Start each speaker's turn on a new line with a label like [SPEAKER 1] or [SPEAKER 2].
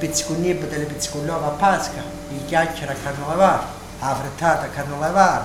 [SPEAKER 1] pizziconnibbe delle pizzicollova a Pasca, in chiacchiera a carnevale, a frittata a carnevale,